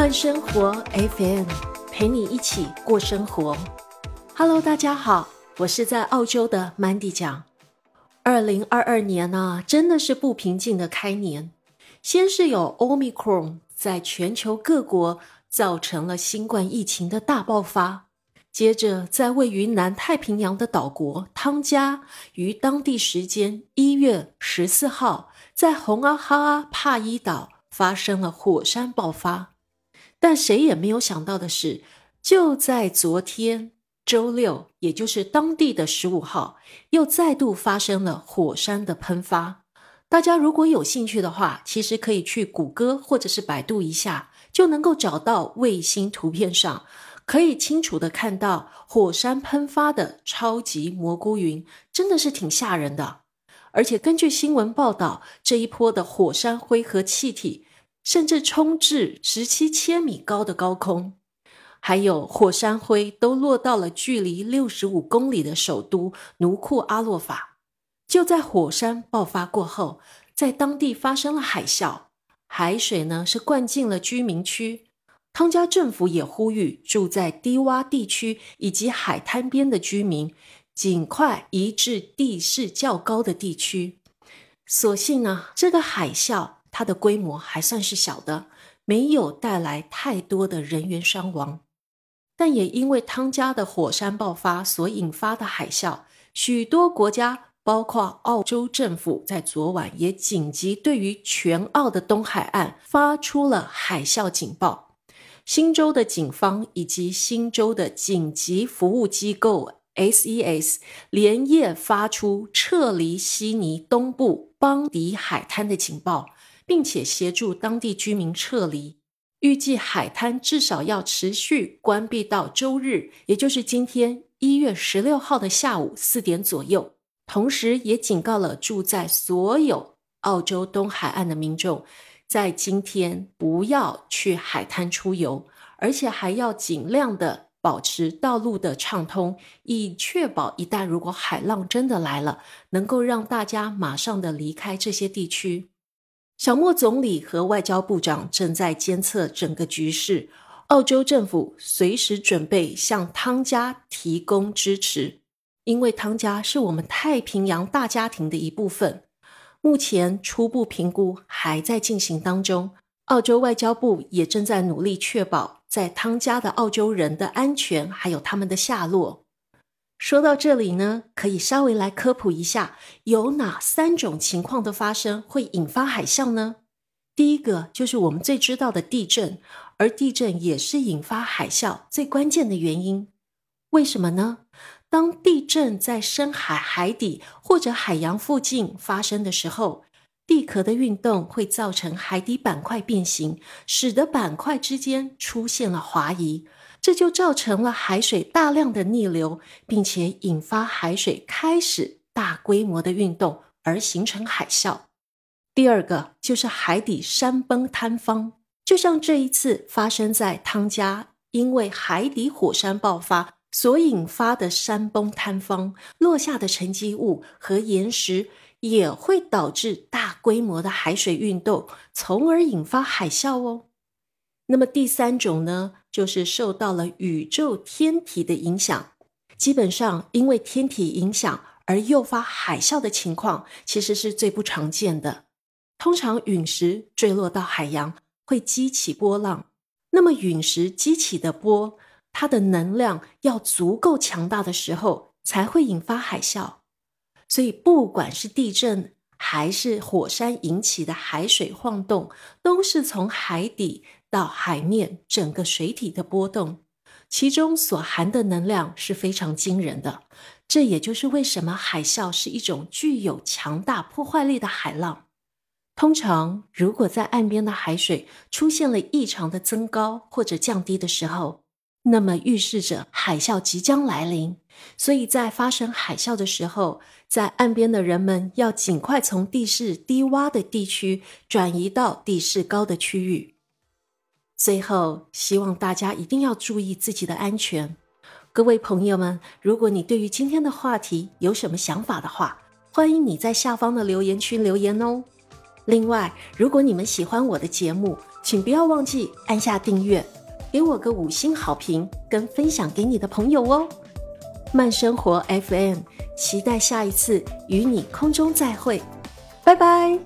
慢生活 FM 陪你一起过生活。Hello，大家好，我是在澳洲的 Mandy 讲。二零二二年呢，真的是不平静的开年。先是有 Omicron 在全球各国造成了新冠疫情的大爆发，接着在位于南太平洋的岛国汤加，于当地时间一月十四号，在红阿哈阿帕伊岛发生了火山爆发。但谁也没有想到的是，就在昨天周六，也就是当地的十五号，又再度发生了火山的喷发。大家如果有兴趣的话，其实可以去谷歌或者是百度一下，就能够找到卫星图片上，可以清楚的看到火山喷发的超级蘑菇云，真的是挺吓人的。而且根据新闻报道，这一波的火山灰和气体。甚至冲至十七千米高的高空，还有火山灰都落到了距离六十五公里的首都努库阿洛法。就在火山爆发过后，在当地发生了海啸，海水呢是灌进了居民区。汤加政府也呼吁住在低洼地区以及海滩边的居民，尽快移至地势较高的地区。所幸呢，这个海啸。它的规模还算是小的，没有带来太多的人员伤亡，但也因为汤加的火山爆发所引发的海啸，许多国家，包括澳洲政府，在昨晚也紧急对于全澳的东海岸发出了海啸警报。新州的警方以及新州的紧急服务机构 SES 连夜发出撤离悉尼东部邦迪海滩的警报。并且协助当地居民撤离。预计海滩至少要持续关闭到周日，也就是今天一月十六号的下午四点左右。同时，也警告了住在所有澳洲东海岸的民众，在今天不要去海滩出游，而且还要尽量的保持道路的畅通，以确保一旦如果海浪真的来了，能够让大家马上的离开这些地区。小莫总理和外交部长正在监测整个局势，澳洲政府随时准备向汤加提供支持，因为汤加是我们太平洋大家庭的一部分。目前初步评估还在进行当中，澳洲外交部也正在努力确保在汤加的澳洲人的安全，还有他们的下落。说到这里呢，可以稍微来科普一下，有哪三种情况的发生会引发海啸呢？第一个就是我们最知道的地震，而地震也是引发海啸最关键的原因。为什么呢？当地震在深海海底或者海洋附近发生的时候，地壳的运动会造成海底板块变形，使得板块之间出现了滑移。这就造成了海水大量的逆流，并且引发海水开始大规模的运动，而形成海啸。第二个就是海底山崩坍方，就像这一次发生在汤加，因为海底火山爆发所引发的山崩坍方，落下的沉积物和岩石也会导致大规模的海水运动，从而引发海啸哦。那么第三种呢，就是受到了宇宙天体的影响。基本上，因为天体影响而诱发海啸的情况，其实是最不常见的。通常陨石坠落到海洋会激起波浪，那么陨石激起的波，它的能量要足够强大的时候，才会引发海啸。所以，不管是地震还是火山引起的海水晃动，都是从海底。到海面整个水体的波动，其中所含的能量是非常惊人的。这也就是为什么海啸是一种具有强大破坏力的海浪。通常，如果在岸边的海水出现了异常的增高或者降低的时候，那么预示着海啸即将来临。所以在发生海啸的时候，在岸边的人们要尽快从地势低洼的地区转移到地势高的区域。最后，希望大家一定要注意自己的安全。各位朋友们，如果你对于今天的话题有什么想法的话，欢迎你在下方的留言区留言哦。另外，如果你们喜欢我的节目，请不要忘记按下订阅，给我个五星好评，跟分享给你的朋友哦。慢生活 FM，期待下一次与你空中再会，拜拜。